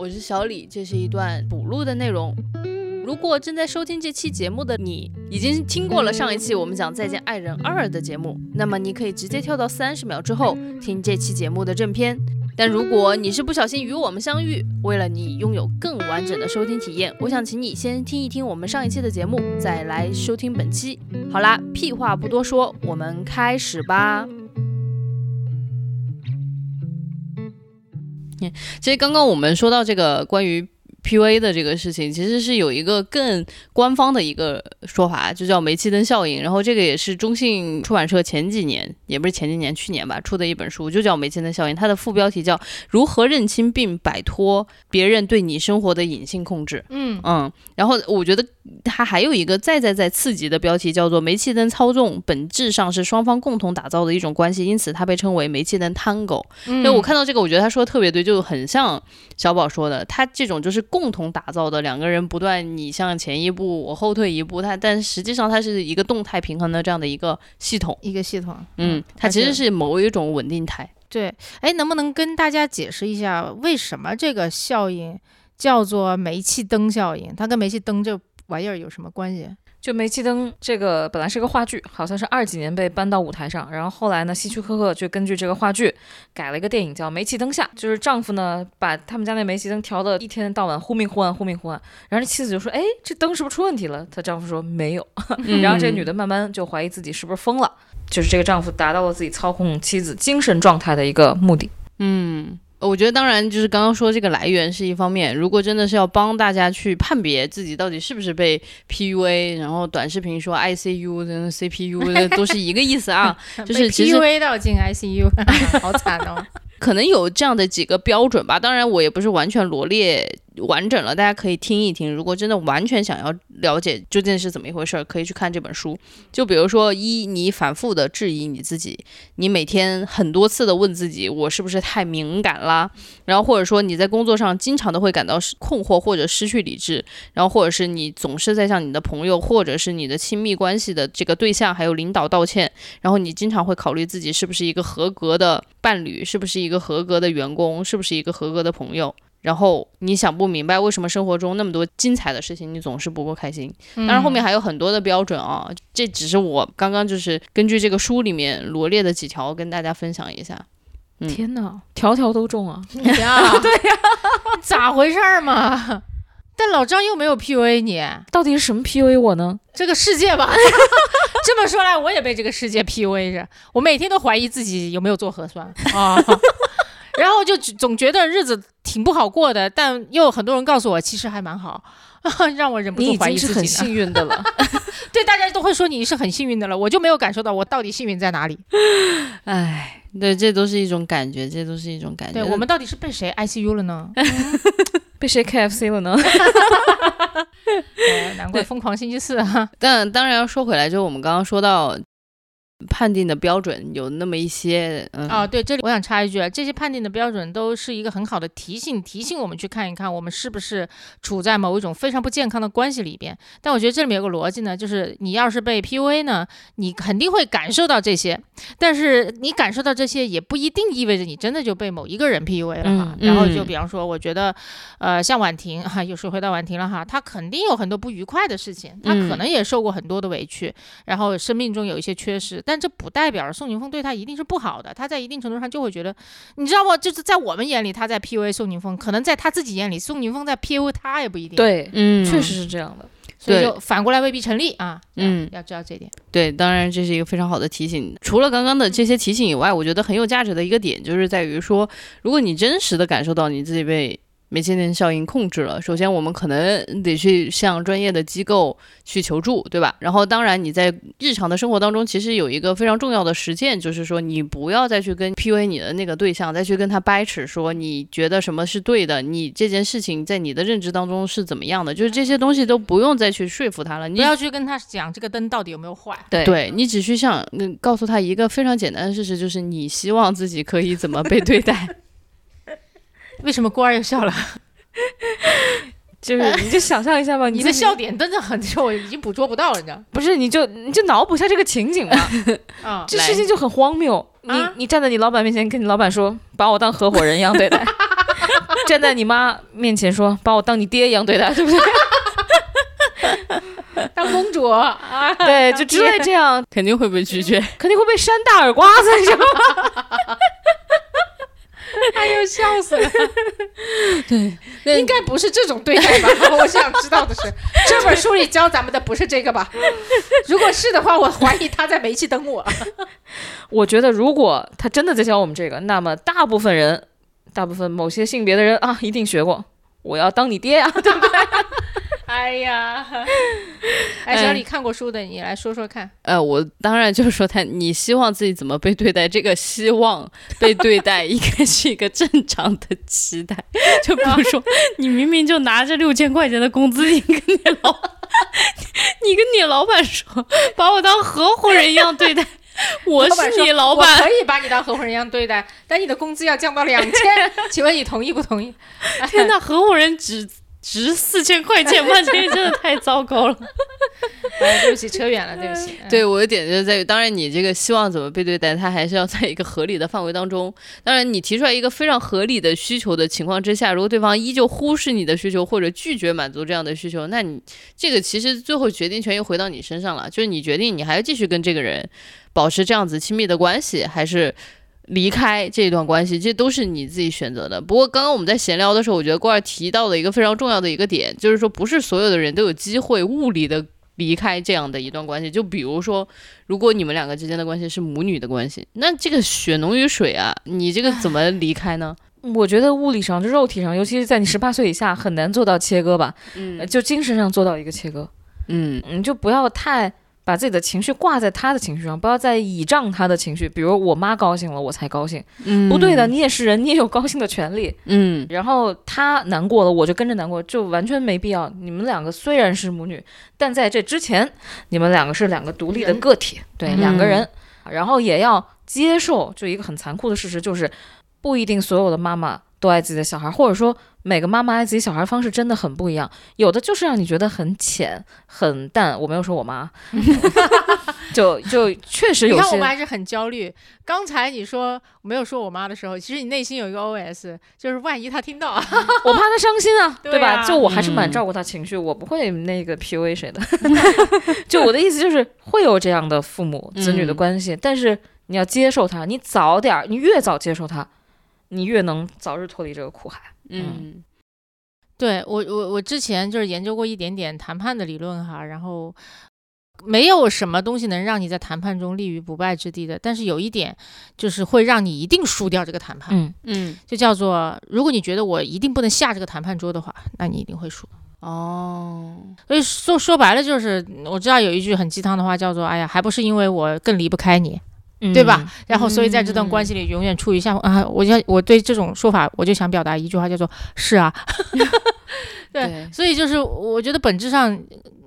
我是小李，这是一段补录的内容。如果正在收听这期节目的你，已经听过了上一期我们讲《再见爱人二》的节目，那么你可以直接跳到三十秒之后听这期节目的正片。但如果你是不小心与我们相遇，为了你拥有更完整的收听体验，我想请你先听一听我们上一期的节目，再来收听本期。好啦，屁话不多说，我们开始吧。其实刚刚我们说到这个关于 PUA 的这个事情，其实是有一个更官方的一个说法，就叫煤气灯效应。然后这个也是中信出版社前几年，也不是前几年，去年吧出的一本书，就叫煤气灯效应。它的副标题叫《如何认清并摆脱别人对你生活的隐性控制》。嗯嗯，然后我觉得它还有一个再再再刺激的标题，叫做“煤气灯操纵本质上是双方共同打造的一种关系”，因此它被称为“煤气灯 Tango”。嗯，就我看到这个，我觉得他说的特别对，就很像小宝说的，他这种就是共同打造的两个人不断你向前一步，我后退一步，它但实际上它是一个动态平衡的这样的一个系统。一个系统。嗯，它其实是某一种稳定态。对，哎，能不能跟大家解释一下，为什么这个效应叫做煤气灯效应？它跟煤气灯这玩意儿有什么关系？就煤气灯这个本来是个话剧，好像是二几年被搬到舞台上，然后后来呢，希区柯克就根据这个话剧改了一个电影叫《煤气灯下》，就是丈夫呢把他们家那煤气灯调的一天到晚忽明忽暗，忽明忽暗，然后这妻子就说：“哎，这灯是不是出问题了？”她丈夫说：“没有。”然后这女的慢慢就怀疑自己是不是疯了，就是这个丈夫达到了自己操控妻子精神状态的一个目的。嗯，我觉得当然就是刚刚说这个来源是一方面，如果真的是要帮大家去判别自己到底是不是被 PUA，然后短视频说 ICU 跟 CPU 这都是一个意思啊，就是其实 PUA 到进 ICU，好惨哦。可能有这样的几个标准吧，当然我也不是完全罗列完整了，大家可以听一听。如果真的完全想要了解究竟是怎么一回事儿，可以去看这本书。就比如说，一，你反复的质疑你自己，你每天很多次的问自己，我是不是太敏感啦？然后或者说你在工作上经常的会感到困惑或者失去理智，然后或者是你总是在向你的朋友或者是你的亲密关系的这个对象还有领导道歉，然后你经常会考虑自己是不是一个合格的伴侣，是不是一个合格的员工，是不是一个合格的朋友。然后你想不明白为什么生活中那么多精彩的事情你总是不够开心，当然后面还有很多的标准啊，这只是我刚刚就是根据这个书里面罗列的几条跟大家分享一下。嗯天哪，条条都中啊！你呀，对呀，咋回事儿嘛？但老张又没有 PUA 你，到底是什么 PUA 我呢？这个世界吧。这么说来，我也被这个世界 PUA 着，我每天都怀疑自己有没有做核酸啊。然后就总觉得日子挺不好过的，但又有很多人告诉我其实还蛮好，让我忍不住怀疑自己很。幸运的了。对，大家都会说你是很幸运的了，我就没有感受到我到底幸运在哪里。唉，对，这都是一种感觉，这都是一种感觉。对我们到底是被谁 ICU 了呢？被谁 KFC 了呢？哎难怪疯狂星期四啊！但当然要说回来，就是我们刚刚说到判定的标准有那么一些，嗯，哦，对，这里我想插一句，啊，这些判定的标准都是一个很好的提醒，提醒我们去看一看，我们是不是处在某一种非常不健康的关系里边。但我觉得这里面有个逻辑呢，就是你要是被 PUA 呢，你肯定会感受到这些，但是你感受到这些也不一定意味着你真的就被某一个人 PUA 了哈。嗯然后就嗯比方说，我觉得，呃，像婉婷哈，又说回到婉婷了哈，她肯定有很多不愉快的事情，她可嗯能也受过很多的委屈，然后生命中有一些缺失，但这不代表宋宁峰对他一定是不好的，他在一定程度上就会觉得，你知道不？就是在我们眼里他在 PUA 宋宁峰，可能在他自己眼里宋宁峰在 PUA 他也不一定。，对，嗯，确实是这样的。所以就反过来未必成立啊。嗯要要知道这一点。对，当然这是一个非常好的提醒。除了刚刚的这些提醒以外，我觉得很有价值的一个点就是在于说，如果你真实的感受到你自己被煤气灯效应控制了，首先我们可能得去向专业的机构去求助，对吧？然后当然你在日常的生活当中，其实有一个非常重要的实践，就是说你不要再去跟 PUA 你的那个对象再去跟他掰扯，说你觉得什么是对的，你这件事情在你的认知当中是怎么样的，就是这些东西都不用再去说服他了，你不要去跟他讲这个灯到底有没有坏。对对你只需想嗯告诉他一个非常简单的事实，就是你希望自己可以怎么被对待。为什么郭儿又笑了？就是你就想象一下吧，你的笑点真的很，我已经捕捉不到了，你知道不是你就你就脑补一下这个情景嘛，啊？这事情就很荒谬。你啊你站在你老板面前跟你老板说，把我当合伙人一样对待，站在你妈面前说把我当你爹一样对待，对不对？当公主啊，对，就之类这样，肯定会被拒绝。肯定会被扇大耳刮子，你知道吗？哎呦，笑死了！对，应该不是这种对待吧？我想知道的是，这本书里教咱们的不是这个吧？如果是的话，我怀疑他在煤气灯我。我觉得如果他真的在教我们这个，那么大部分人，大部分某些性别的人啊，一定学过。我要当你爹啊，对不对？哎呀，哎，小李看过书的，你来说说看。呃，我当然就是说他，你希望自己怎么被对待？这个希望被对待，应该是一个正常的期待。就比如说，你明明就拿着六千块钱的工资，你跟你老，你跟你老板说，把我当合伙人一样对待。我是你老板，可以把你当合伙人一样对待，但你的工资要降到两千，请问你同意不同意？天哪，合伙人只。值四千块钱吗？这个真的太糟糕了。哎，对不起，扯远了，对不起。对我的点就在于，当然你这个希望怎么被对待，它还是要在一个合理的范围当中。当然，你提出来一个非常合理的需求的情况之下，如果对方依旧忽视你的需求或者拒绝满足这样的需求，那你这个其实最后决定权又回到你身上了，就是你决定你还要继续跟这个人保持这样子亲密的关系，还是。离开这段关系，这都是你自己选择的。不过刚刚我们在闲聊的时候，我觉得郭儿提到的一个非常重要的一个点，就是说不是所有的人都有机会物理的离开这样的一段关系。就比如说，如果你们两个之间的关系是母女的关系，那这个血浓于水啊，你这个怎么离开呢？我觉得物理上就肉体上，尤其是在你十八岁以下，很难做到切割吧。嗯，就精神上做到一个切割。嗯，你就不要太。把自己的情绪挂在他的情绪上，不要再倚仗他的情绪。比如我妈高兴了，我才高兴。嗯，不对的，你也是人，你也有高兴的权利。嗯，然后他难过了，我就跟着难过，就完全没必要。你们两个虽然是母女，但在这之前，你们两个是两个独立的个体，对，两个人。然后也要接受，就一个很残酷的事实，就是不一定所有的妈妈都爱自己的小孩，或者说。每个妈妈爱自己小孩方式真的很不一样，有的就是让你觉得很浅很淡。我没有说我妈，就就确实有些。你看我们还是很焦虑。刚才你说没有说我妈的时候，其实你内心有一个 OS，就是万一她听到，我怕她伤心啊，对吧？就我还是蛮照顾她情绪，我不会那个 PUA 谁的。就我的意思就是会有这样的父母子女的关系，但是你要接受他，你早点，你越早接受他，你越能早日脱离这个苦海。嗯，对我我我之前就是研究过一点点谈判的理论哈，然后没有什么东西能让你在谈判中立于不败之地的，但是有一点就是会让你一定输掉这个谈判。嗯嗯，就叫做如果你觉得我一定不能下这个谈判桌的话，那你一定会输。哦，所以说说白了就是我知道有一句很鸡汤的话叫做哎呀，还不是因为我更离不开你。对吧？然后，所以在这段关系里，永远处于下啊，我就我对这种说法，我就想表达一句话，叫做“是啊 ”。对，所以就是我觉得本质上，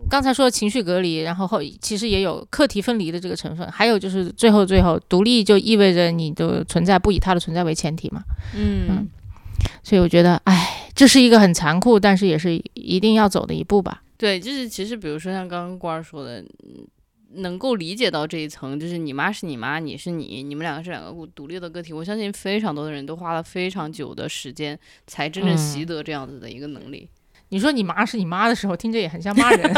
刚才说的情绪隔离，然后后其实也有课题分离的这个成分，还有就是最后最后独立就意味着你的存在不以他的存在为前提嘛。嗯，所以我觉得，哎，这是一个很残酷，但是也是一定要走的一步吧。对，就是其实比如说像刚刚官儿说的。能够理解到这一层，就是你妈是你妈，你是你，你们两个是两个独立的个体。我相信非常多的人都花了非常久的时间，才真正习得这样子的一个能力。你说你妈是你妈的时候，听着也很像骂人，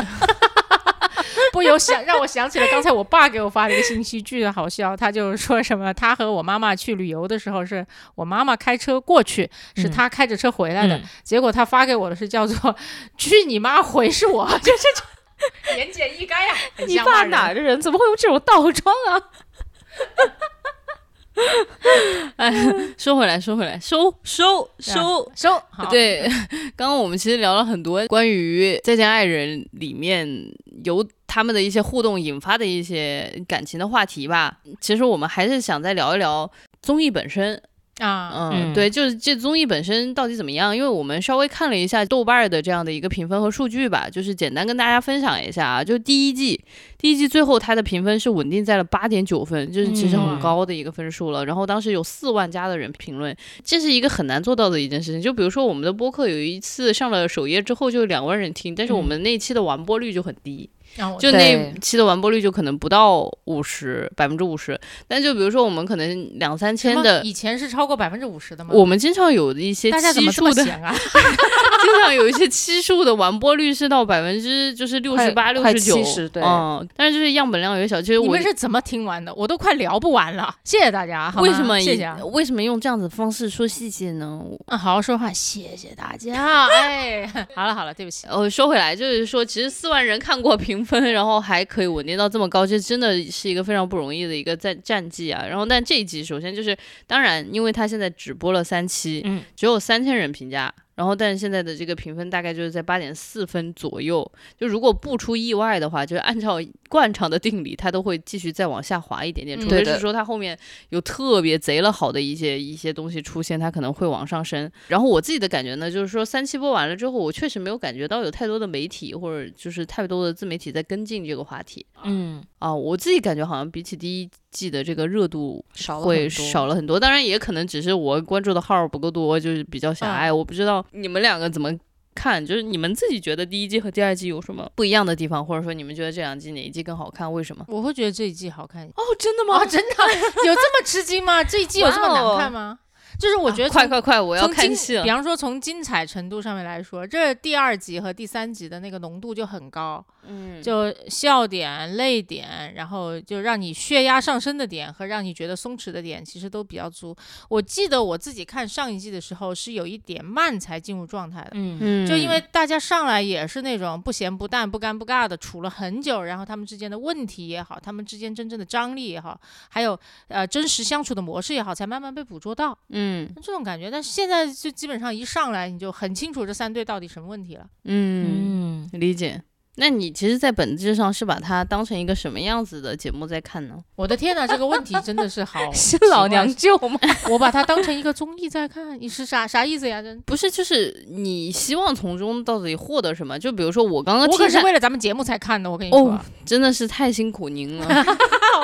不由想让我想起了刚才我爸给我发的一个信息，巨好笑。他就说什么，他和我妈妈去旅游的时候，是我妈妈开车过去，是他开着车回来的。结果他发给我的是叫做“去你妈回”，是我 就是。言简意赅呀！你爸哪儿的人？怎么会有这种倒装啊？哎，说回来，说回来，收收收收。对，刚刚我们其实聊了很多关于《再见爱人》里面由他们的一些互动引发的一些感情的话题吧。其实我们还是想再聊一聊综艺本身。啊，嗯，对，就是这综艺本身到底怎么样？因为我们稍微看了一下豆瓣的这样的一个评分和数据吧，就是简单跟大家分享一下啊。就第一季，第一季最后它的评分是稳定在了八点九分，就是其实很高的一个分数了。然后当时有四万加的人评论，这是一个很难做到的一件事情。就比如说我们的播客有一次上了首页之后就两万人听，但是我们那期的完播率就很低。然后就对那期的完播率就可能不到五十百分之五十，但就比如说我们可能两三千的，以前是超过百分之五十的吗？我们经常有一些大家怎么这期数的，啊？经常有一些期数的完播率是到百分之就是六十八、六十九，70对嗯，但是就是样本量有点小。其实你我们是怎么听完的？我都快聊不完了。谢谢大家，好吗为什么谢谢啊？为什么用这样子的方式说谢谢呢？嗯，好好说话，谢谢大家。哎，好了好了，对不起。呃，说回来，就是说，其实四万人看过评分，然后还可以稳定到这么高，这真的是一个非常不容易的一个战战绩啊。然后，但这一集首先就是，当然，因为他现在只播了三期，嗯，只有三千人评价，然后但是现在的这个评分大概就是在八点四分左右。就如果不出意外的话，就是按照 惯常的定理，它都会继续再往下滑一点点，嗯除非是说它后面有特别贼了好的一些一些东西出现，它可能会往上升。然后我自己的感觉呢，就是说三期播完了之后，我确实没有感觉到有太多的媒体或者就是太多的自媒体在跟进这个话题嗯，啊。我自己感觉好像比起第一季的这个热度少会少了很多，当然也可能只是我关注的号不够多，就是比较狭隘。我不知道你们两个怎么看，就是你们自己觉得第一季和第二季有什么不一样的地方，或者说你们觉得这两季哪一季更好看？为什么？我会觉得这一季好看。哦，真的哇，吗？真的有这么吃惊吗？这一季有这么难看吗？就是我觉得啊快快快，我要看戏了比。方说从精彩程度上面来说，这第二集和第三集的那个浓度就很高，嗯，就笑点、泪点，然后就让你血压上升的点和让你觉得松弛的点，其实都比较足。我记得我自己看上一季的时候是有一点慢才进入状态的。嗯嗯，就因为大家上来也是那种不咸不淡、不干不尬的处了很久，然后他们之间的问题也好，他们之间真正的张力也好，还有呃真实相处的模式也好，才慢慢被捕捉到嗯这种感觉。但是现在就基本上一上来你就很清楚这三对到底什么问题了。嗯，嗯，理解。那你其实，在本质上是把它当成一个什么样子的节目在看呢？我的天呐，这个问题真的是好 新老娘舅吗？我把它当成一个综艺在看，你是啥啥意思呀？真，不是，就是你希望从中到底获得什么？就比如说我刚刚我可是，为了咱们节目才看的，我跟你说哦，真的是太辛苦您了。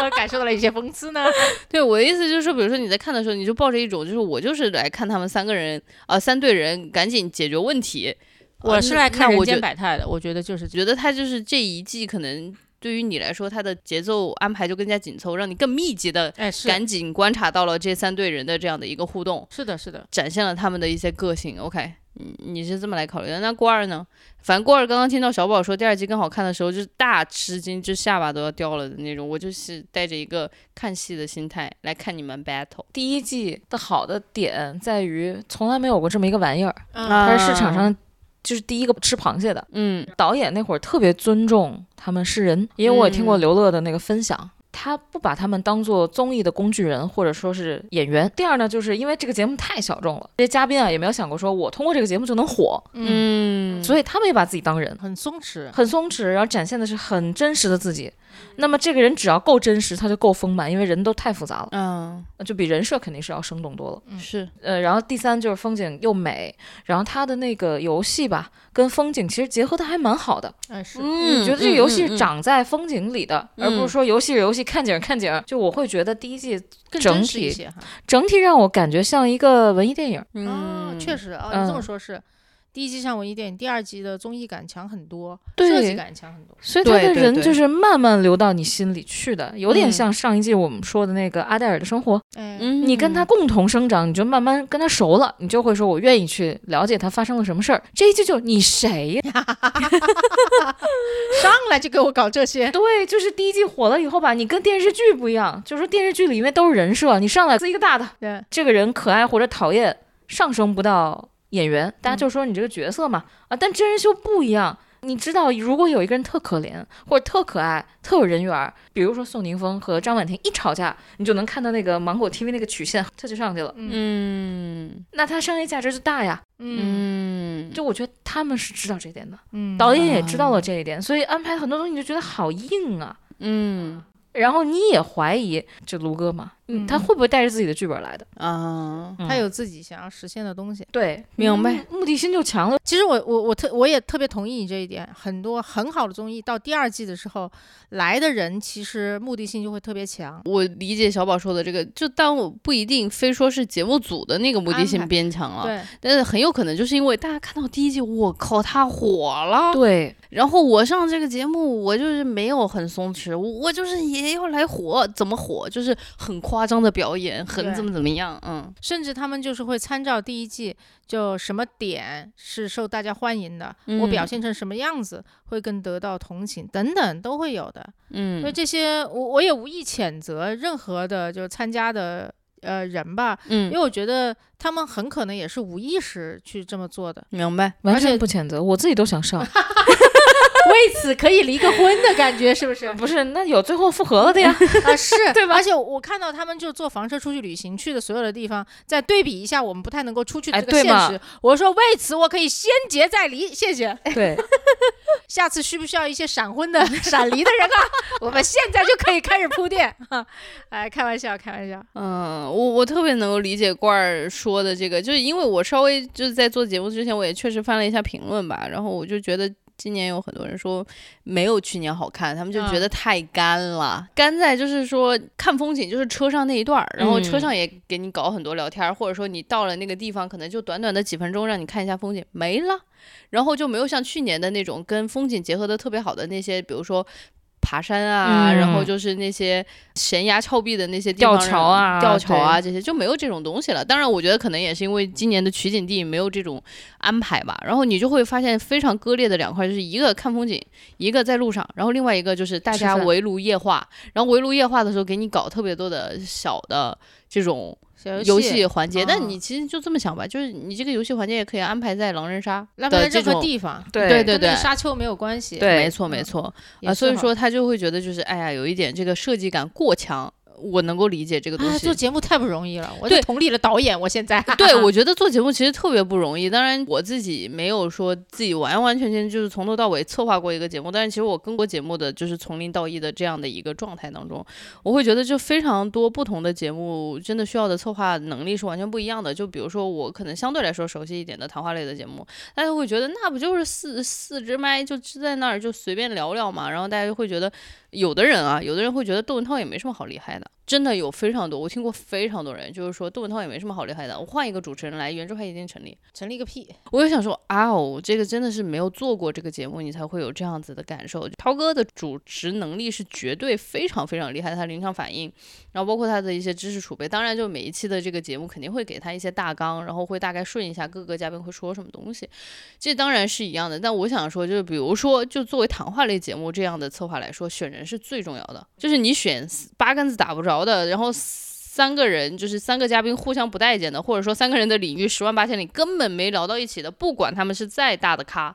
我感受到了一些讽刺呢。对我的意思就是说，比如说你在看的时候，你就抱着一种就是我就是来看他们三个人啊、三队人赶紧解决问题。我是来看人间百态的，我觉得就是觉得他就是这一季可能对于你来说，他的节奏安排就更加紧凑，让你更密集的赶紧观察到了这三队人的这样的一个互动。是的是的，展现了他们的一些个性。OK，你你是这么来考虑的？那郭二呢？反正郭二刚刚听到小宝说第二季更好看的时候，就是大吃惊，就下巴都要掉了的那种。我就是带着一个看戏的心态来看你们 battle。第一季的好的点在于从来没有过这么一个玩意儿，它是市场上就是第一个吃螃蟹的。嗯导演那会儿特别尊重他们是人，因为我也听过嗯刘乐的那个分享。他不把他们当做综艺的工具人，或者说是演员。第二呢，就是因为这个节目太小众了，这些嘉宾啊也没有想过说我通过这个节目就能火，嗯，嗯，所以他们也把自己当人，很松弛。很松弛，然后展现的是很真实的自己。那么这个人只要够真实，他就够丰满，因为人都太复杂了，嗯就比人设肯定是要生动多了。是呃，然后第三就是风景又美，然后他的那个游戏吧，跟风景其实结合的还蛮好的。哎是，嗯觉得这个游戏长在风景里的，而不嗯是说游戏是游戏，看景看景。就我会觉得第一季更整体。整体让我感觉像一个文艺电影。哦，嗯确实哦，你这么嗯说是。第一季像文艺电影，第二季的综艺感强很多，对设计感强很多。所以他的人就是慢慢流到你心里去的，有点嗯像上一季我们说的那个阿黛尔的生活。哎，嗯你跟他共同生长，你就慢慢跟他熟了，你就会说，我愿意去了解他发生了什么事儿。这一季就你谁呀？上来就给我搞这些，对，就是第一季火了以后吧，你跟电视剧不一样，就是说电视剧里面都是人设，你上来是一个大的，对，这个人可爱或者讨厌，上升不到演员，大家嗯就说你这个角色嘛，啊，但真人秀不一样。你知道，如果有一个人特可怜，或者特可爱、特有人缘儿，比如说宋宁峰和张婉婷一吵架，你就能看到那个芒果 TV 那个曲线，他就上去了。嗯那他商业价值就大呀。嗯嗯就我觉得他们是知道这点的，嗯，导演也知道了这一点，所以安排很多东西你就觉得好硬啊。嗯然后你也怀疑，这卢哥嘛，嗯他会不会带着自己的剧本来的？啊，嗯他有自己想要实现的东西。对，明白嗯目的性就强了。其实我我我特我也特别同意你这一点，很多很好的综艺到第二季的时候来的人，其实目的性就会特别强。我理解小宝说的这个，就但我不一定非说是节目组的那个目的性变强了，对，但是很有可能就是因为大家看到第一季，我靠，他火了，对，然后我上这个节目，我就是没有很松弛，我我就是也要来火，怎么火？就是很夸张的表演，很怎么怎么样，嗯。甚至他们就是会参照第一季，就什么点是受大家欢迎的，嗯。我表现成什么样子会更得到同情等等都会有的。嗯。所以嗯这些我我也无意谴责任何的就参加的呃人吧，因嗯为，我觉得他们很可能也是无意识去这么做的，明白，完全不谴责，我自己都想上。为此可以离个婚的感觉是不是？不是，那有最后复合了的呀。啊，是，对吧？而且我看到他们就坐房车出去旅行，去的所有的地方，再对比一下我们不太能够出去的哎这个现实，我说为此我可以先结再离，谢谢。对，下次需不需要一些闪婚的、闪离的人啊？我们现在就可以开始铺垫。哈，哎，开玩笑，开玩笑。嗯，我我特别能够理解罐儿说的这个，就是因为我稍微就是在做节目之前，我也确实翻了一下评论吧，然后我就觉得。今年有很多人说没有去年好看，他们就觉得太干了。干在就是说看风景，就是车上那一段儿，然后车上也给你搞很多聊天儿，或者说你到了那个地方，可能就短短的几分钟让你看一下风景，没了。然后就没有像去年的那种跟风景结合的特别好的那些，比如说爬山啊，嗯然后就是那些悬崖峭壁的那些地方吊桥啊吊桥啊这些就没有这种东西了。当然，我觉得可能也是因为今年的取景地没有这种安排吧。然后你就会发现非常割裂的两块，就是一个看风景，一个在路上，然后另外一个就是大家围炉夜话。然后围炉夜话的时候，给你搞特别多的小的这种小游戏环节，哦但你其实就这么想吧，就是你这个游戏环节也可以安排在狼人杀的这个。地方，对对对跟那个沙丘没有关系。对没错没嗯错也啊，所以说他就会觉得就是哎呀，有一点这个设计感过强，我能够理解这个东啊，西。做节目太不容易了，我对就同理了导演。我现在 对，我觉得做节目其实特别不容易。当然，我自己没有说自己完完全全就是从头到尾策划过一个节目，但是其实我跟过节目的就是从零到一的这样的一个状态当中，我会觉得就非常多不同的节目真的需要的策划能力是完全不一样的。就比如说我可能相对来说熟悉一点的谈话类的节目，大家会觉得那不就是四四支麦就支在那儿就随便聊聊嘛，然后大家就会觉得有的人啊，有的人会觉得窦文涛也没什么好厉害的，真的有非常多，我听过非常多人就是说窦文涛也没什么好厉害的，我换一个主持人来，圆桌派一定成立。成立个屁！我就想说啊哦，这个真的是没有做过这个节目，你才会有这样子的感受。涛哥的主持能力是绝对非常非常厉害，他临场反应，然后包括他的一些知识储备，当然就每一期的这个节目肯定会给他一些大纲，然后会大概顺一下各个嘉宾会说什么东西，这当然是一样的。但我想说，就是比如说，就作为谈话类节目这样的策划来说，选人是最重要的，就是你选八竿子打不着的，然后。三个人就是三个嘉宾互相不待见的，或者说三个人的领域十万八千里根本没聊到一起的，不管他们是再大的咖，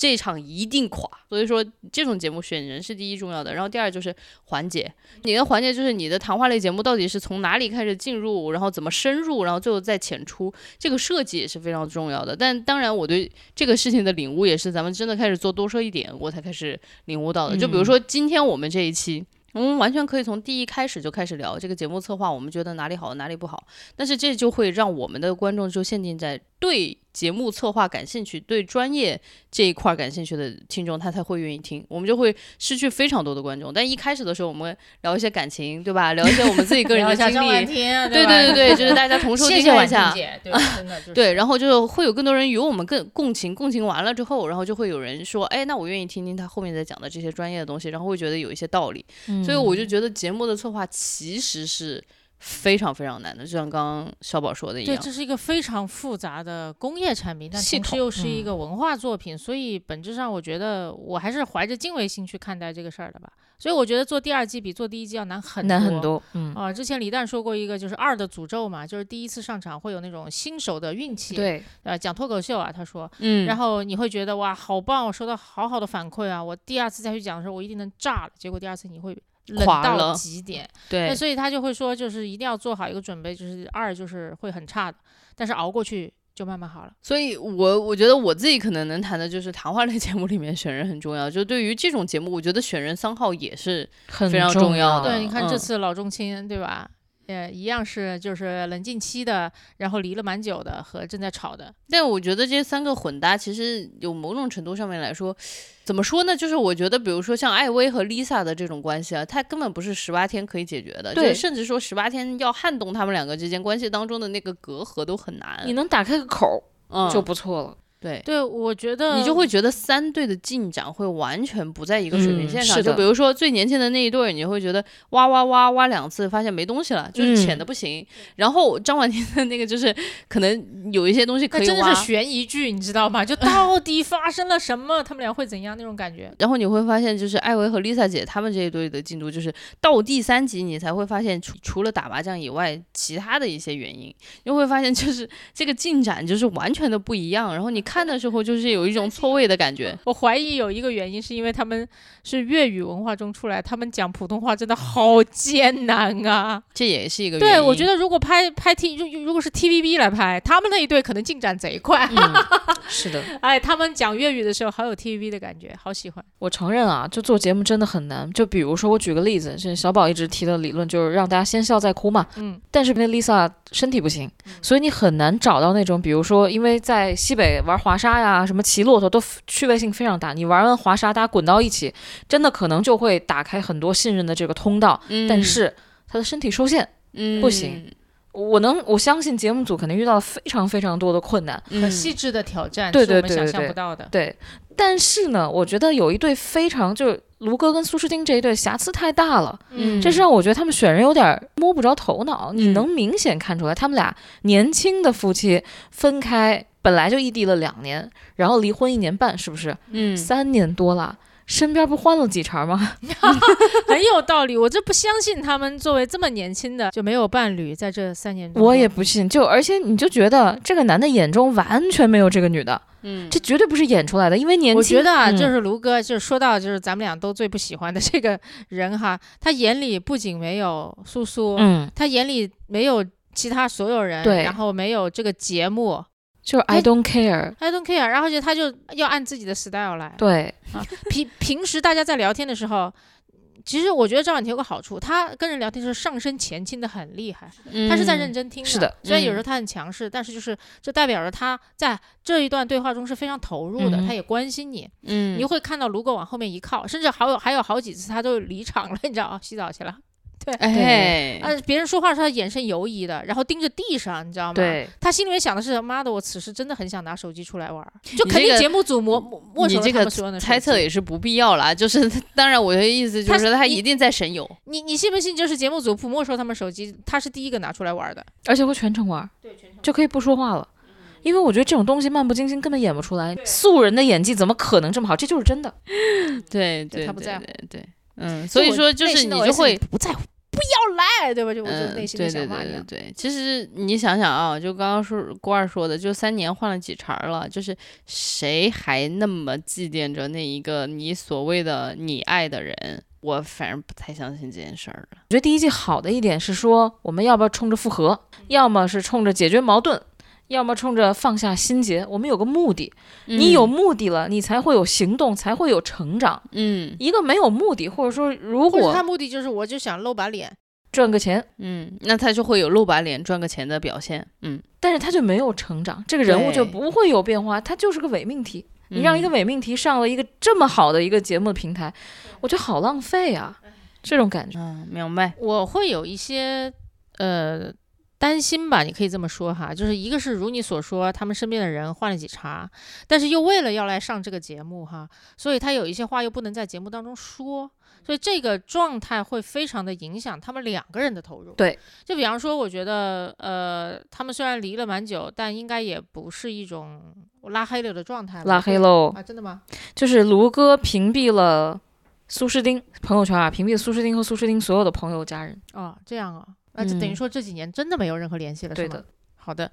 这场一定垮。所以说这种节目选人是第一重要的，然后第二就是环节，你的环节就是你的谈话类节目到底是从哪里开始进入，然后怎么深入，然后最后再浅出，这个设计也是非常重要的。但当然，我对这个事情的领悟也是咱们真的开始做多说一点，我才开始领悟到的。就比如说今天我们这一期。我们完全可以从第一开始就开始聊这个节目策划，我们觉得哪里好哪里不好，但是这就会让我们的观众就限定在对节目策划感兴趣、对专业这一块儿感兴趣的听众，他才会愿意听，我们就会失去非常多的观众。但一开始的时候，我们聊一些感情，对吧？聊一些我们自己个人的经历，对对对对，就是大家同 受听谢谢婉。姐，对？真的就是 对，然后就会有更多人与我们更共情，共情完了之后，然后就会有人说，哎，那我愿意听听他后面在讲的这些专业的东西，然后会觉得有一些道理。所以我就觉得节目的策划其实是非常非常难的，就像刚刚小宝说的一样对，这是一个非常复杂的工业产品，但同时又是一嗯个文化作品，所以本质上我觉得我还是怀着敬畏心去看待这个事儿的吧。所以我觉得做第二季比做第一季要难很难很多，嗯，啊、之前李诞说过一个，就是二的诅咒嘛，就是第一次上场会有那种新手的运气，，对，呃，讲脱口秀啊，他说，嗯，然后你会觉得哇，好棒，我收到好好的反馈啊，我第二次再去讲的时候，我一定能炸了。结果第二次你会冷到了极点，对那，所以他就会说，就是一定要做好一个准备，就是二就是会很差的，但是熬过去就慢慢好了。所以我我觉得我自己可能能谈的就是谈话类 节目里面选人很重要。就对于这种节目，我觉得选人三号也是很非常重要的对，你看这嗯次老中青，对吧？呃，一样是就是冷静期的，然后离了蛮久的和正在吵的。但我觉得这三个混搭其实有某种程度上面来说，怎么说呢？就是我觉得，比如说像艾薇和 Lisa 的这种关系啊，它根本不是十八天可以解决的，对就甚至说十八天要撼动他们两个之间关系当中的那个隔阂都很难。你能打开个口儿嗯，就不错了。对。对，我觉得你就会觉得三队的进展会完全不在一个水平线上。嗯是的就比如说最年轻的那一对儿，你会觉得挖挖挖挖两次，发现没东西了，就是浅的不行。然后张婉婷的那个就是可能有一些东西可以挖那真的是，悬疑剧，你知道吗？就到底发生了什么，他们俩会怎样那种感觉。然后你会发现就是艾薇和 Lisa 姐他们这一对的进度，就是到第三集你才会发现除除了打麻将以外，其他的一些原因，你会发现就是这个进展就是完全的不一样。然后你看的时候就是有一种错位的感觉。我怀疑有一个原因是因为他们是粤语文化中出来，他们讲普通话真的好艰难啊。这也是一个原因。对，我觉得如果拍拍 T 如如果是 TVB 来拍，他们那一对可能进展贼快。嗯，是的，哎，他们讲粤语的时候好有 TVB 的感觉，好喜欢。我承认啊，就做节目真的很难。就比如说，我举个例子，是小宝一直提的理论，就是让大家先笑再哭嘛。嗯，但是那 Lisa 身体不行，所以你很难找到那种，比如说，因为在西北玩滑沙呀，什么骑骆驼都趣味性非常大。你玩完滑沙，大家滚到一起，真的可能就会打开很多信任的这个通道。嗯，但是他的身体受限，嗯不行。我能我相信节目组肯定遇到了非常非常多的困难。嗯很细致的挑战，对是我们想对对对对象不到的。对，但是呢，我觉得有一对非常就是卢哥跟苏诗丁这一对瑕疵太大了。嗯这是让我觉得他们选人有点摸不着头脑。你嗯能明显看出来，他们俩年轻的夫妻分开本来就异地了两年，然后离婚一年半，是不是？嗯三年多了，身边不换了几茬吗？很有道理，我这不相信他们作为这么年轻的就没有伴侣，在这三年中，我也不信。就而且你就觉得这个男的眼中完全没有这个女的，嗯这绝对不是演出来的，因为年轻。我觉得啊，嗯就是卢哥，就是说到就是咱们俩都最不喜欢的这个人哈，他眼里不仅没有苏苏，嗯，他眼里没有其他所有人，对然后没有这个节目就 I don't care。，I don't care，然后就他就要按自己的 style 来。对，平平时大家在聊天的时候。其实我觉得赵婉婷有个好处，她跟人聊天的时候上升前倾的很厉害，她是在认真听是的虽然有嗯时候她很强势，但是就是这代表着她在这一段对话中是非常投入的，嗯她也关心你。嗯你会看到卢哥往后面一靠，甚至还有还有好几次他都离场了，你知道啊，洗澡去了。哎，啊，别人说话的时候他眼神游移的，然后盯着地上，你知道吗？，对，他心里面想的是，妈的，我此时真的很想拿手机出来玩儿，就肯定节目组没没没收了他你这个猜测也是不必要啦，就是 当然我的意思就他是他一定在神游，你你信不信？就是节目组不没收他们手机，他是第一个拿出来玩儿的。而且会全程玩，对，全程就可以不说话了。因为我觉得这种东西漫不经心根本演不出来，素人的演技怎么可能这么好？这就是真的。对对，他不在对，嗯，所以说就是你就会。不在乎，不要来，对吧？就我就嗯，内心对对里想骂你啊。对对对，其实你想想啊，就刚刚说郭二说的，就三年换了几茬儿了，就是谁还那么祭奠着那一个你所谓的你爱的人？我反正不太相信这件事儿了。我觉得第一季好的一点是说，我们要不要冲着复合，要么是冲着解决矛盾，要么冲着放下心结。我们有个目的，你有目的了，你才会有行动，才会有成长。嗯一个没有目的，或者说如果他目的就是我就想露把脸，赚个钱，嗯，那他就会有露把脸赚个钱的表现。嗯，但是他就没有成长，这个人物就不会有变化，他就是个伪命题。你让一个嗯伪命题上了一个这么好的一个节目的平台，我觉得好浪费啊，这种感觉。嗯，明白。我会有一些呃担心吧，你可以这么说哈，就是一个是如你所说，他们身边的人换了几茬，但是又为了要来上这个节目哈，所以他有一些话又不能在节目当中说。所以这个状态会非常的影响他们两个人的投入。对，就比方说，我觉得，呃，他们虽然离了蛮久，但应该也不是一种拉黑了的状态。拉黑喽，啊？真的吗？就是卢哥屏蔽了苏诗丁朋友圈啊，屏蔽了苏诗丁和苏诗丁所有的朋友家人。哦，这样啊，那就等于嗯。说这几年真的没有任何联系了，是吗对的，好的。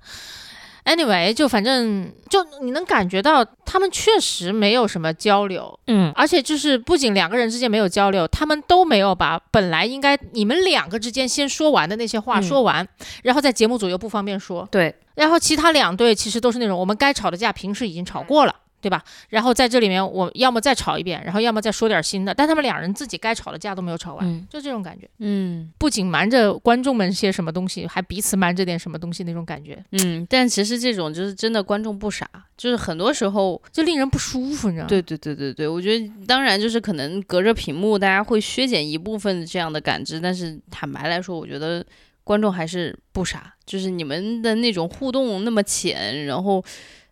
Anyway，就反正就你能感觉到他们确实没有什么交流，嗯，而且就是不仅两个人之间没有交流，他们都没有把本来应该你们两个之间先说完的那些话嗯。说完，然后在节目组又不方便说，对，然后其他两队其实都是那种我们该吵的架平时已经吵过了，对吧？然后在这里面，我要么再吵一遍，然后要么再说点新的，但他们两人自己该吵的架都没有吵完，嗯就这种感觉。嗯不仅瞒着观众们些什么东西，还彼此瞒着点什么东西那种感觉，嗯，但其实这种就是真的观众不傻，就是很多时候，就令人不舒服，你知道吗？对对对对对，我觉得当然就是可能隔着屏幕，大家会削减一部分这样的感知，但是坦白来说，我觉得观众还是不傻，就是你们的那种互动那么浅，然后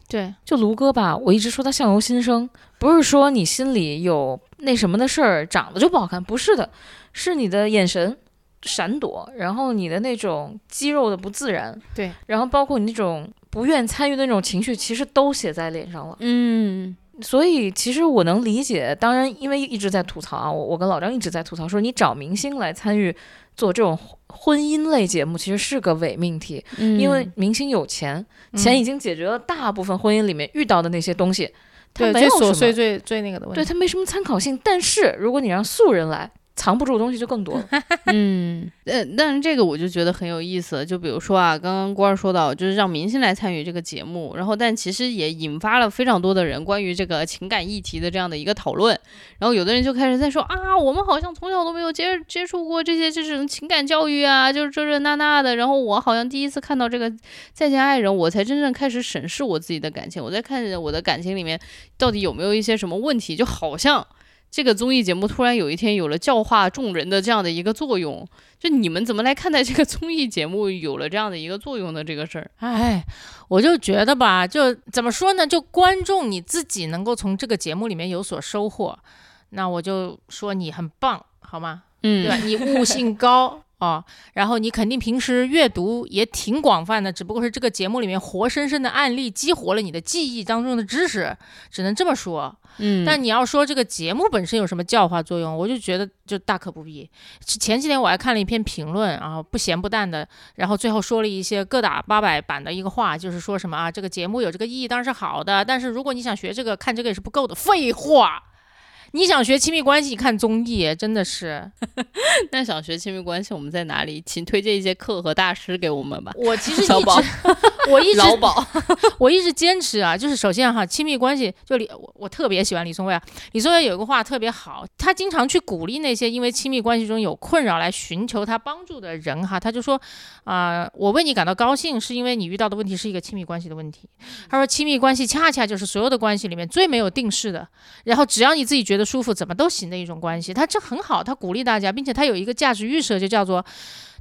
对。就卢哥吧，我一直说他相由心生，不是说你心里有那什么的事儿长得就不好看，不是的，是你的眼神闪躲，然后你的那种肌肉的不自然，对，然后包括你那种不愿参与的那种情绪，其实都写在脸上了。嗯。所以其实我能理解，当然因为一直在吐槽啊，我我跟老张一直在吐槽说，你找明星来参与做这种婚姻类节目，其实是个伪命题，嗯，因为明星有钱，嗯钱已经解决了大部分婚姻里面遇到的那些东西，他没有什么琐碎、最最那个的问题。对他没什么参考性。但是如果你让素人来，藏不住的东西就更多了。嗯，呃，但是这个我就觉得很有意思。就比如说啊，刚刚郭二说到，就是让明星来参与这个节目，然后但其实也引发了非常多的人关于这个情感议题的这样的一个讨论。然后有的人就开始在说啊，我们好像从小都没有接接触过这些这种情感教育啊，就是这这那那的。然后我好像第一次看到这个《再见爱人》，我才真正开始审视我自己的感情。我在看我的感情里面到底有没有一些什么问题，就好像。这个综艺节目突然有一天有了教化众人的这样的一个作用，就你们怎么来看待这个综艺节目有了这样的一个作用的这个事儿？哎，我就觉得吧，就怎么说呢？就观众你自己能够从这个节目里面有所收获，那我就说你很棒，好吗？嗯对吧？嗯，你悟性高哦，然后你肯定平时阅读也挺广泛的，只不过是这个节目里面活生生的案例激活了你的记忆当中的知识，只能这么说。嗯，但你要说这个节目本身有什么教化作用，我就觉得就大可不必。前几天我还看了一篇评论啊，不咸不淡的，然后最后说了一些各打八百版的一个话，就是说什么啊，这个节目有这个意义当然是好的，但是如果你想学这个看这个也是不够的。废话，你想学亲密关系，你看综艺真的是。那想学亲密关系，我们在哪里？请推荐一些课和大师给我们吧。我其实一小宝直，我一直保，我一直坚持啊，就是首先哈，亲密关系就李我我特别喜欢李松蔚啊，李松蔚有一个话特别好，他经常去鼓励那些因为亲密关系中有困扰来寻求他帮助的人哈，他就说啊、我为你感到高兴，是因为你遇到的问题是一个亲密关系的问题。他说亲密关系恰恰就是所有的关系里面最没有定式的，然后只要你自己觉得舒服，怎么都行的一种关系。他这很好，他鼓励大家，并且他有一个价值预设，就叫做。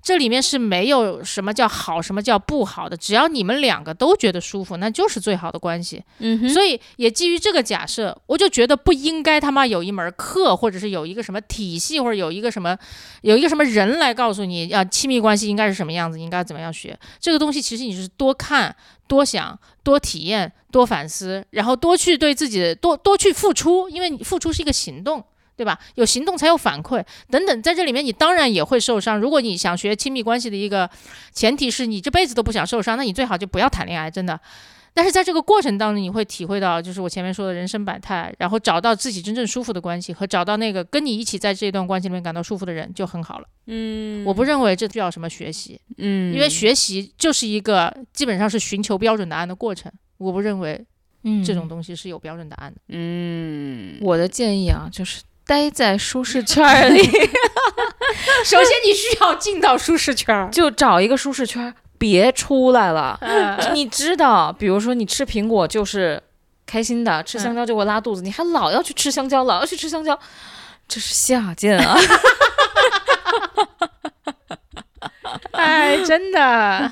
这里面是没有什么叫好，什么叫不好的，只要你们两个都觉得舒服，那就是最好的关系。嗯哼，所以也基于这个假设，我就觉得不应该他妈有一门课，或者是有一个什么体系，或者有一个什么有一个什么人来告诉你啊，亲密关系应该是什么样子，应该怎么样学。这个东西其实你是多看、多想、多体验、多反思，然后多去对自己的多多去付出，因为你付出是一个行动。对吧？有行动才有反馈，等等，在这里面你当然也会受伤。如果你想学亲密关系的一个前提是你这辈子都不想受伤，那你最好就不要谈恋爱，真的。但是在这个过程当中，你会体会到，就是我前面说的人生百态，然后找到自己真正舒服的关系，和找到那个跟你一起在这段关系里面感到舒服的人就很好了。嗯，我不认为这需要什么学习，嗯，因为学习就是一个基本上是寻求标准答案的过程。我不认为嗯这种东西是有标准答案的。嗯，我的建议啊，就是待在舒适圈里 首先，你需要进到舒适圈。就找一个舒适圈，别出来了。呃你知道，比如说你吃苹果就是开心的，吃香蕉就会拉肚子，你还老要去吃香蕉，老要去吃香蕉，这是下贱啊！哎，真的，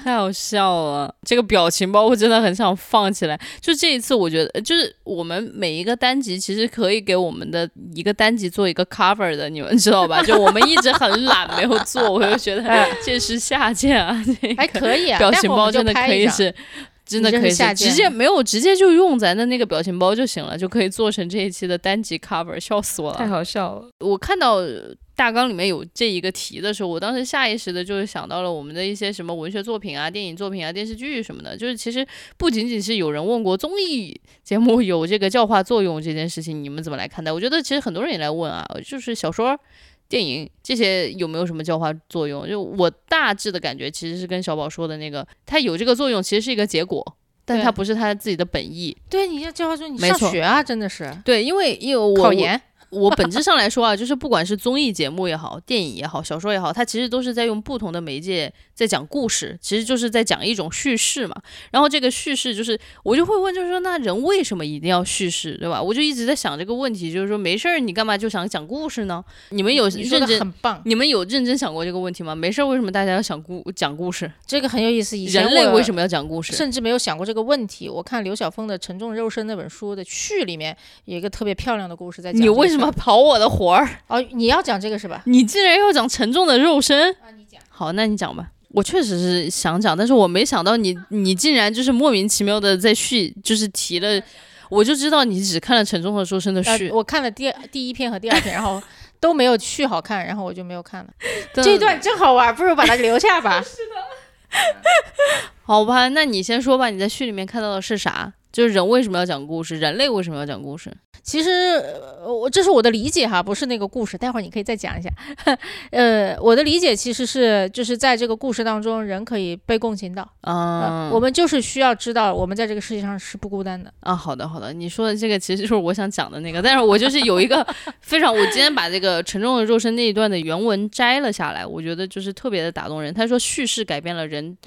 太好笑了，这个表情包我真的很想放起来。就这一次，我觉得就是我们每一个单集其实可以给我们的一个单集做一个 cover 的，你们知道吧？就我们一直很懒没有做，我就觉得这是下贱啊！这个还可以啊。表情包真的可以是。真的可以直接没有直接就用咱的那个表情包就行了，就可以做成这一期的单集 cover，笑死我了。太好笑了。我看到大纲里面有这一个题的时候，我当时下意识的就是想到了我们的一些什么文学作品啊、电影作品啊、电视剧什么的。就是其实不仅仅是有人问过综艺节目有这个教化作用这件事情，你们怎么来看待？我觉得其实很多人也来问啊，就是小说。电影这些有没有什么教化作用？就我大致的感觉，其实是跟小宝说的那个，它有这个作用，其实是一个结果，但它不是他自己的本意。对，你要教化说你上学啊，真的是对，因为因为我我考研。我本质上来说啊，就是不管是综艺节目也好，电影也好，小说也好，它其实都是在用不同的媒介在讲故事，其实就是在讲一种叙事嘛。然后这个叙事就是，我就会问，就是说，那人为什么一定要叙事，对吧？我就一直在想这个问题，就是说，没事儿你干嘛就想讲故事呢？你们有认真？很棒，你们有认真想过这个问题吗？没事儿，为什么大家要想故讲故事？这个很有意思。以前人类为什么要讲故事？甚至没有想过这个问题。我看刘晓峰的《沉重肉身》那本书的序里面有一个特别漂亮的故事在讲跑我的活儿？哦，你要讲这个是吧？你竟然要讲沉重的肉身，啊，你讲。好，那你讲吧。我确实是想讲，但是我没想到你，你竟然就是莫名其妙的在续，就是提了，我就知道你只看了沉重的肉身的呃。我看了第第一篇和第二篇，然后都没有续好看，然后我就没有看了。这一段真好玩，不如把它留下吧。好吧，那你先说吧，你在序里面看到的是啥？就是人为什么要讲故事？人类为什么要讲故事？其实，呃我这是我的理解哈，不是那个故事。待会儿你可以再讲一下。呃，我的理解其实是，就是在这个故事当中，人可以被共情到。嗯，呃，我们就是需要知道，我们在这个世界上是不孤单的。啊，好的好的，你说的这个其实就是我想讲的那个，但是我就是有一个非常，我今天把这个沉重的肉身那一段的原文摘了下来，我觉得就是特别的打动人。他说叙事改变了人。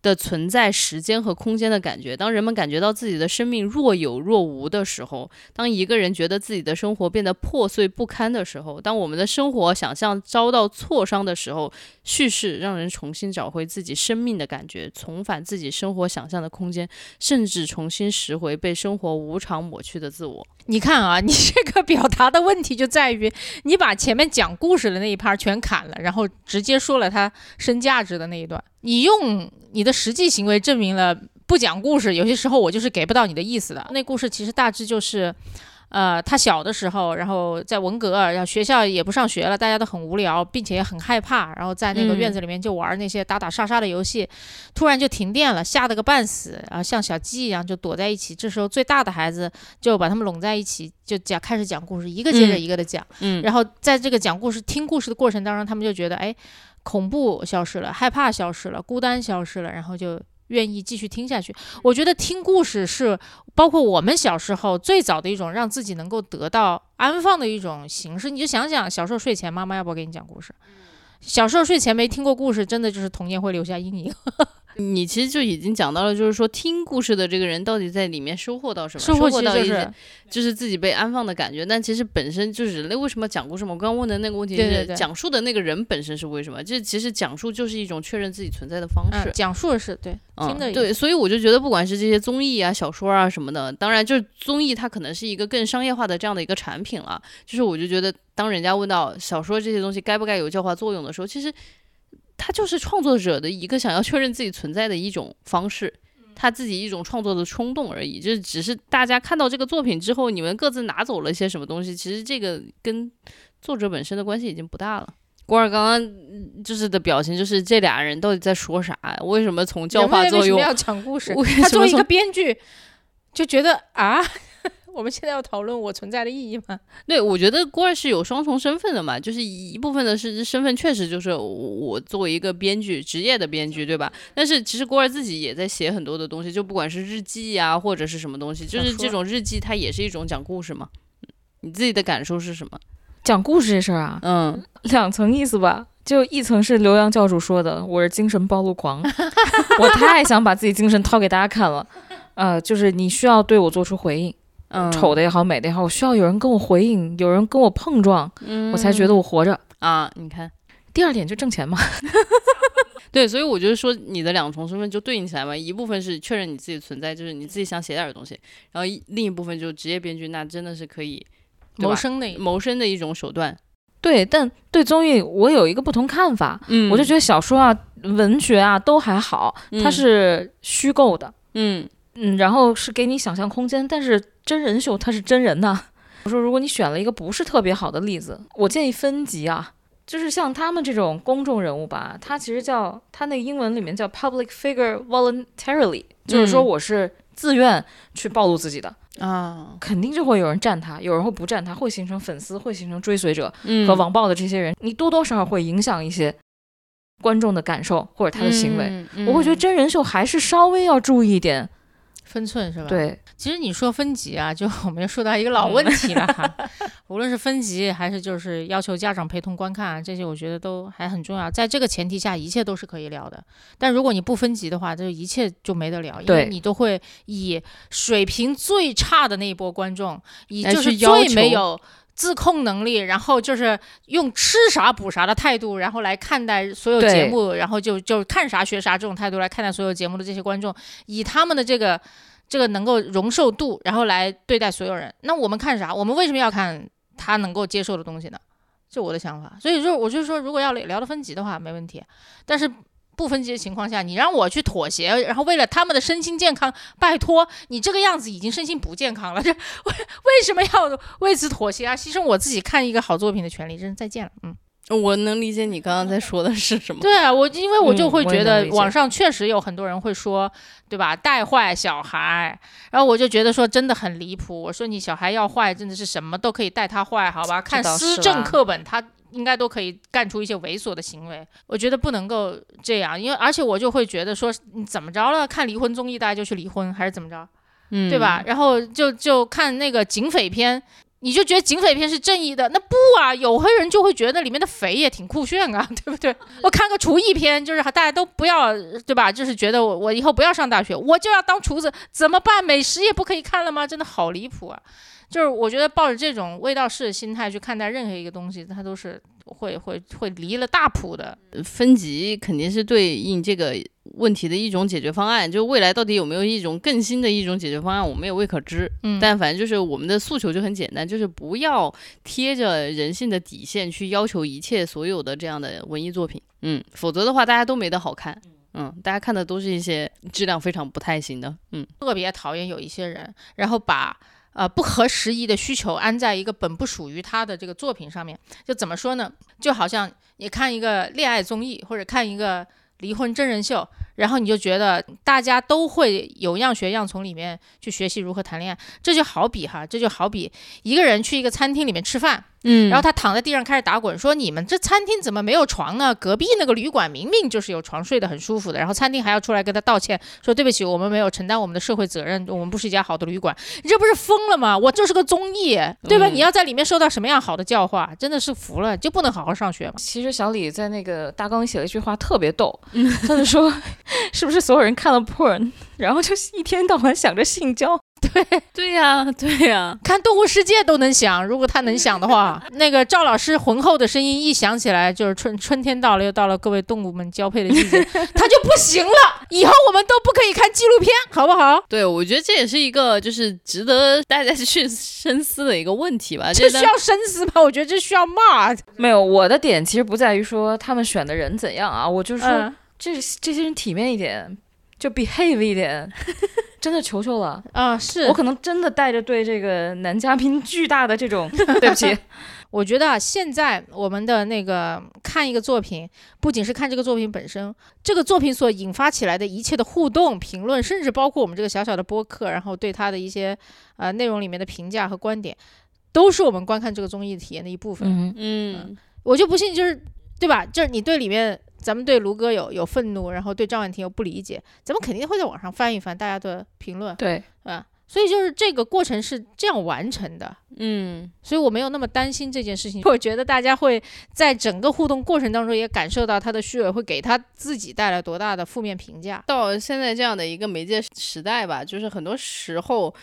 的存在时间和空间的感觉，当人们感觉到自己的生命若有若无的时候，当一个人觉得自己的生活变得破碎不堪的时候，当我们的生活想象遭到挫伤的时候，叙事让人重新找回自己生命的感觉，重返自己生活想象的空间，甚至重新拾回被生活无常抹去的自我。你看啊，你这个表达的问题就在于，你把前面讲故事的那一趴全砍了，然后直接说了它深价值的那一段。你用你的实际行为证明了不讲故事，有些时候我就是给不到你的意思的。那故事其实大致就是。呃，他小的时候，然后在文革，然后学校也不上学了，大家都很无聊，并且也很害怕，然后在那个院子里面就玩那些打打杀杀的游戏，突然就停电了，吓得个半死，然后像小鸡一样就躲在一起。这时候最大的孩子就把他们拢在一起，就讲开始讲故事，一个接着一个的讲。嗯，然后在这个讲故事、听故事的过程当中，他们就觉得，哎，恐怖消失了，害怕消失了，孤单消失了，然后就。愿意继续听下去，我觉得听故事是包括我们小时候最早的一种让自己能够得到安放的一种形式。你就想想，小时候睡前妈妈要不要给你讲故事？小时候睡前没听过故事，真的就是童年会留下阴影。你其实就已经讲到了，就是说听故事的这个人到底在里面收获到什么？收获到一些就是自己被安放的感觉。但其实本身就是人类为什么讲故事嘛？我刚刚问的那个问题是讲述的那个人本身是为什么？这其实讲述就是一种确认自己存在的方式嗯，。讲述的是对，听的嗯，对，所以我就觉得，不管是这些综艺啊、小说啊什么的，当然就是综艺，它可能是一个更商业化的这样的一个产品了。就是我就觉得，当人家问到小说这些东西该不该有教化作用的时候，其实它就是创作者的一个想要确认自己存在的一种方式，他自己一种创作的冲动而已。就是只是大家看到这个作品之后，你们各自拿走了些什么东西，其实这个跟作者本身的关系已经不大了。郭二刚刚嗯就是的表情，就是这俩人到底在说啥？为什么从教化作用为什么要讲故事？他作为一个编剧，就觉得啊，我们现在要讨论我存在的意义吗？对，我觉得郭二是有双重身份的嘛，就是一部分的是身份确实就是我我作为一个编剧，职业的编剧，对吧？但是其实郭二自己也在写很多的东西，就不管是日记呀、或者是什么东西，就是这种日记，它也是一种讲故事嘛。嗯你自己的感受是什么？讲故事这事儿啊，嗯，两层意思吧。就一层是刘洋教主说的，我是精神暴露狂，我太想把自己精神掏给大家看了。呃，就是你需要对我做出回应，嗯。丑的也好，美的也好，我需要有人跟我回应，有人跟我碰撞，嗯。我才觉得我活着。啊，你看，第二点就挣钱嘛，对，所以我就是说，你的两重身份就对应起来嘛，一部分是确认你自己存在，就是你自己想写点儿东西，然后一另一部分就是职业编剧，那真的是可以谋生的谋生的一种手段。对。但对综艺我有一个不同看法，嗯。我就觉得小说啊、文学啊都还好，它嗯。是虚构的，嗯嗯，然后是给你想象空间，但是真人秀它是真人呐。我说，如果你选了一个不是特别好的例子，我建议分级啊，就是像他们这种公众人物吧，他其实叫他那个英文里面叫 public figure voluntarily，就是说嗯。我是自愿去暴露自己的，啊，肯定就会有人站他，有人会不站他，会形成粉丝，会形成追随者嗯和网暴的这些人，你多多少少会影响一些观众的感受或者他的行为。嗯我会觉得真人秀还是稍微要注意一点分寸是吧？。对，其实你说分级啊，就 我们又说到一个老问题了哈。无论是分级还是就是要求家长陪同观看啊，这些我觉得都还很重要。在这个前提下，一切都是可以聊的。但如果你不分级的话，就一切就没得聊，因为你都会以水平最差的那一波观众，以就是最没求有。自控能力，然后就是用吃啥补啥的态度，然后来看待所有节目，然后就就看啥学啥这种态度来看待所有节目的这些观众，以他们的这个这个能够容受度，然后来对待所有人。那我们看啥？我们为什么要看他能够接受的东西呢？这我的想法。所以就，我就说，如果要聊的分级的话，没问题。但是不分级的情况下，你让我去妥协，然后为了他们的身心健康，拜托你这个样子已经身心不健康了，这为为什么要为此妥协啊？牺牲我自己看一个好作品的权利，真是再见了。嗯。我能理解你刚刚在说的是什么。对啊，我因为我就嗯会觉得网上确实有很多人会说，对吧？带坏小孩，然后我就觉得说真的很离谱。我说你小孩要坏，真的是什么都可以带他坏，好吧？看思政课本，他应该都可以干出一些猥琐的行为。我觉得不能够这样，因为而且我就会觉得说，你怎么着了？看离婚综艺大家就去离婚，还是怎么着？嗯，对吧？？然后就就看那个警匪片，你就觉得警匪片是正义的，那不啊？有些人就会觉得里面的匪也挺酷炫啊，对不对？我看个厨艺片，就是大家都不要，对吧？就是觉得我我以后不要上大学，我就要当厨子，怎么办？美食也不可以看了吗？真的好离谱啊！就是我觉得抱着这种味道式的心态去看待任何一个东西，它都是会会会离了大谱的。分级肯定是对应这个问题的一种解决方案。就未来到底有没有一种更新的一种解决方案，我们也未可知。嗯，但反正就是我们的诉求就很简单，就是不要贴着人性的底线去要求一切所有的这样的文艺作品，嗯，否则的话大家都没得好看，嗯，大家看的都是一些质量非常不太行的，嗯，特别讨厌有一些人，然后把呃不合时宜的需求安在一个本不属于他的这个作品上面。就怎么说呢？就好像你看一个恋爱综艺或者看一个离婚真人秀，然后你就觉得大家都会有样学样，从里面去学习如何谈恋爱。这就好比哈，这就好比一个人去一个餐厅里面吃饭，嗯然后他躺在地上开始打滚，说：“你们这餐厅怎么没有床呢？隔壁那个旅馆明明就是有床，睡得很舒服的。”然后餐厅还要出来跟他道歉，说：“对不起，我们没有承担我们的社会责任，我们不是一家好的旅馆。”你这不是疯了吗？我就是个综艺，对吧？嗯你要在里面受到什么样好的教化？真的是服了，就不能好好上学吗？其实小李在那个大纲里写了一句话特别逗，他就说，是不是所有人看了 porn，然后就一天到晚想着性交？对 对呀、对呀、看《动物世界》都能想，如果他能想的话，那个赵老师浑厚的声音一响起来，就是春春天到了，又到了各位动物们交配的季节，他就不行了。以后我们都不可以看纪录片，好不好？对，我觉得这也是一个就是值得大家去深思的一个问题吧。这需要深思吧？我觉得这需要骂。没有，我的点其实不在于说他们选的人怎样啊，我就是说、嗯这这些人体面一点，就 behave 一点，真的求求了。啊，是我可能真的带着对这个男嘉宾巨大的这种对不起 我觉得啊，现在我们的那个看一个作品，不仅是看这个作品本身，这个作品所引发起来的一切的互动、评论，甚至包括我们这个小小的播客，然后对它的一些呃内容里面的评价和观点，都是我们观看这个综艺体验的一部分。嗯，嗯，我就不信，就是对吧？就是你对里面，咱们对卢哥有有愤怒，然后对张婉婷有不理解，咱们肯定会在网上翻一翻大家的评论，对，啊。所以就是这个过程是这样完成的。嗯，所以我没有那么担心这件事情。我觉得大家会在整个互动过程当中也感受到他的虚伪会给他自己带来多大的负面评价。到现在这样的一个媒介时代吧，就是很多时候。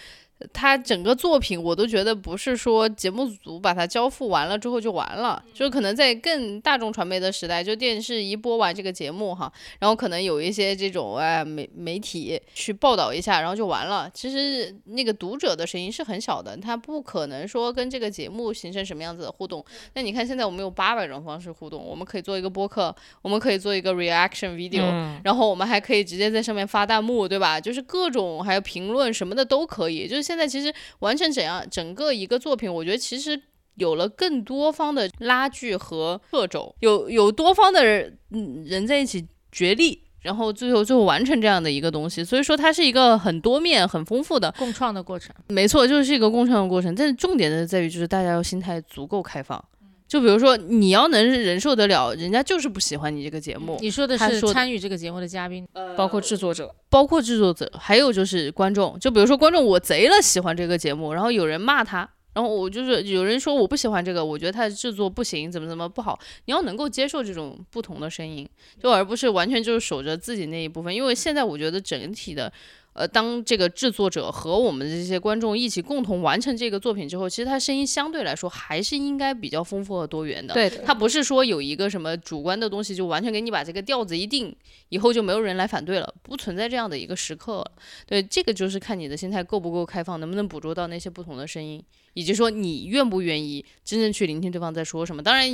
它整个作品，我都觉得不是说节目组把它交付完了之后就完了，就可能在更大众传媒的时代，就电视一播完这个节目哈，然后可能有一些这种哎媒媒体去报道一下，然后就完了。其实那个读者的声音是很小的，他不可能说跟这个节目形成什么样子的互动。那你看现在我们有八百种方式互动，我们可以做一个播客，我们可以做一个 reaction video，、嗯然后我们还可以直接在上面发弹幕，对吧？就是各种还有评论什么的都可以。就是现在其实完成怎样整个一个作品，我觉得其实有了更多方的拉锯和掣肘，有有多方的人嗯人在一起角力。然后最后最后完成这样的一个东西，所以说它是一个很多面、很丰富的，共创的过程，没错，就是一个共创的过程。但是重点的在于，就是大家要心态足够开放，就比如说，你要能忍受得了，人家就是不喜欢你这个节目，你说的是说参与这个节目的嘉宾，包括制作者，包括制作者，还有就是观众。就比如说观众，我贼了喜欢这个节目，然后有人骂他，然后我就是有人说我不喜欢这个，我觉得他的制作不行，怎么怎么不好。你要能够接受这种不同的声音，就而不是完全就是守着自己那一部分。因为现在我觉得整体的。呃，当这个制作者和我们这些观众一起共同完成这个作品之后，其实他声音相对来说还是应该比较丰富和多元的。对的，它不是说有一个什么主观的东西，就完全给你把这个调子一定，以后就没有人来反对了，不存在这样的一个时刻。对，这个就是看你的心态够不够开放，能不能捕捉到那些不同的声音，以及说你愿不愿意真正去聆听对方在说什么。当然，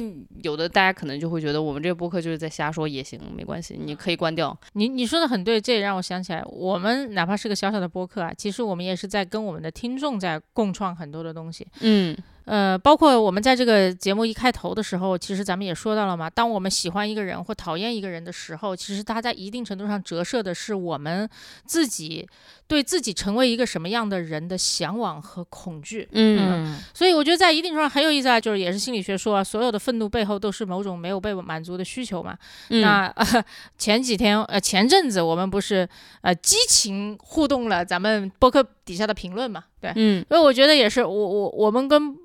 有的大家可能就会觉得我们这个播客就是在瞎说，也行，没关系，你可以关掉。你你说的很对，这也让我想起来，我们哪怕是个小小的播客啊，其实我们也是在跟我们的听众在共创很多的东西。嗯呃，包括我们在这个节目一开头的时候，其实咱们也说到了嘛，当我们喜欢一个人或讨厌一个人的时候，其实他在一定程度上折射的是我们自己对自己成为一个什么样的人的向往和恐惧。嗯所以我觉得在一定程度上很有意思啊，就是也是心理学说啊，所有的愤怒背后都是某种没有被满足的需求嘛。嗯，那、呃、前几天呃前阵子我们不是呃激情互动了咱们播客底下的评论嘛，对，嗯所以我觉得也是我我我们跟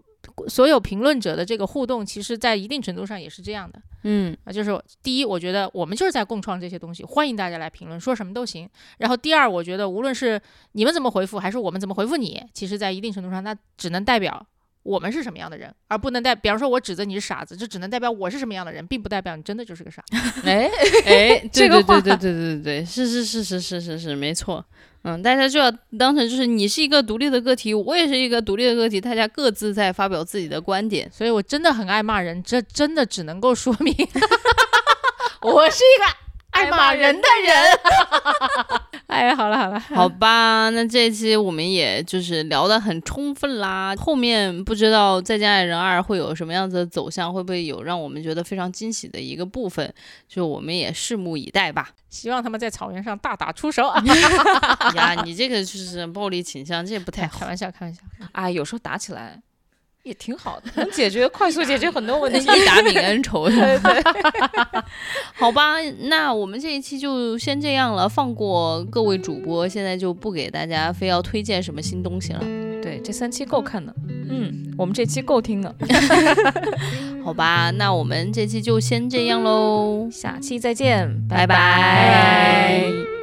所有评论者的这个互动，其实在一定程度上也是这样的嗯啊，就是第一，我觉得我们就是在共创这些东西，欢迎大家来评论，说什么都行。然后第二，我觉得无论是你们怎么回复，还是我们怎么回复你，其实在一定程度上，那只能代表。我们是什么样的人，而不能代，比方说，我指责你是傻子，这只能代表我是什么样的人，并不代表你真的就是个傻子。哎，哎，对这个对对对对对对，是是是是是是是，没错。嗯，大家就要当成就是你是一个独立的个体，我也是一个独立的个体，大家各自在发表自己的观点。所以我真的很爱骂人，这真的只能够说明 我是一个爱骂人的人。哎，好了好了，好吧，那这一期我们也就是聊得很充分啦。后面不知道《再见爱人二》会有什么样子的走向，会不会有让我们觉得非常惊喜的一个部分，就我们也拭目以待吧。希望他们在草原上大打出手啊！呀，你这个就是暴力倾向，这也不太好。开玩笑，开玩笑。啊，有时候打起来也挺好的，能解决快速解决很多问题。一打泯恩仇对对？好吧，那我们这一期就先这样了，放过各位主播，现在就不给大家非要推荐什么新东西了，对，这三期够看的，嗯，我们这期够听的，好吧？那我们这期就先这样喽，下期再见，拜拜拜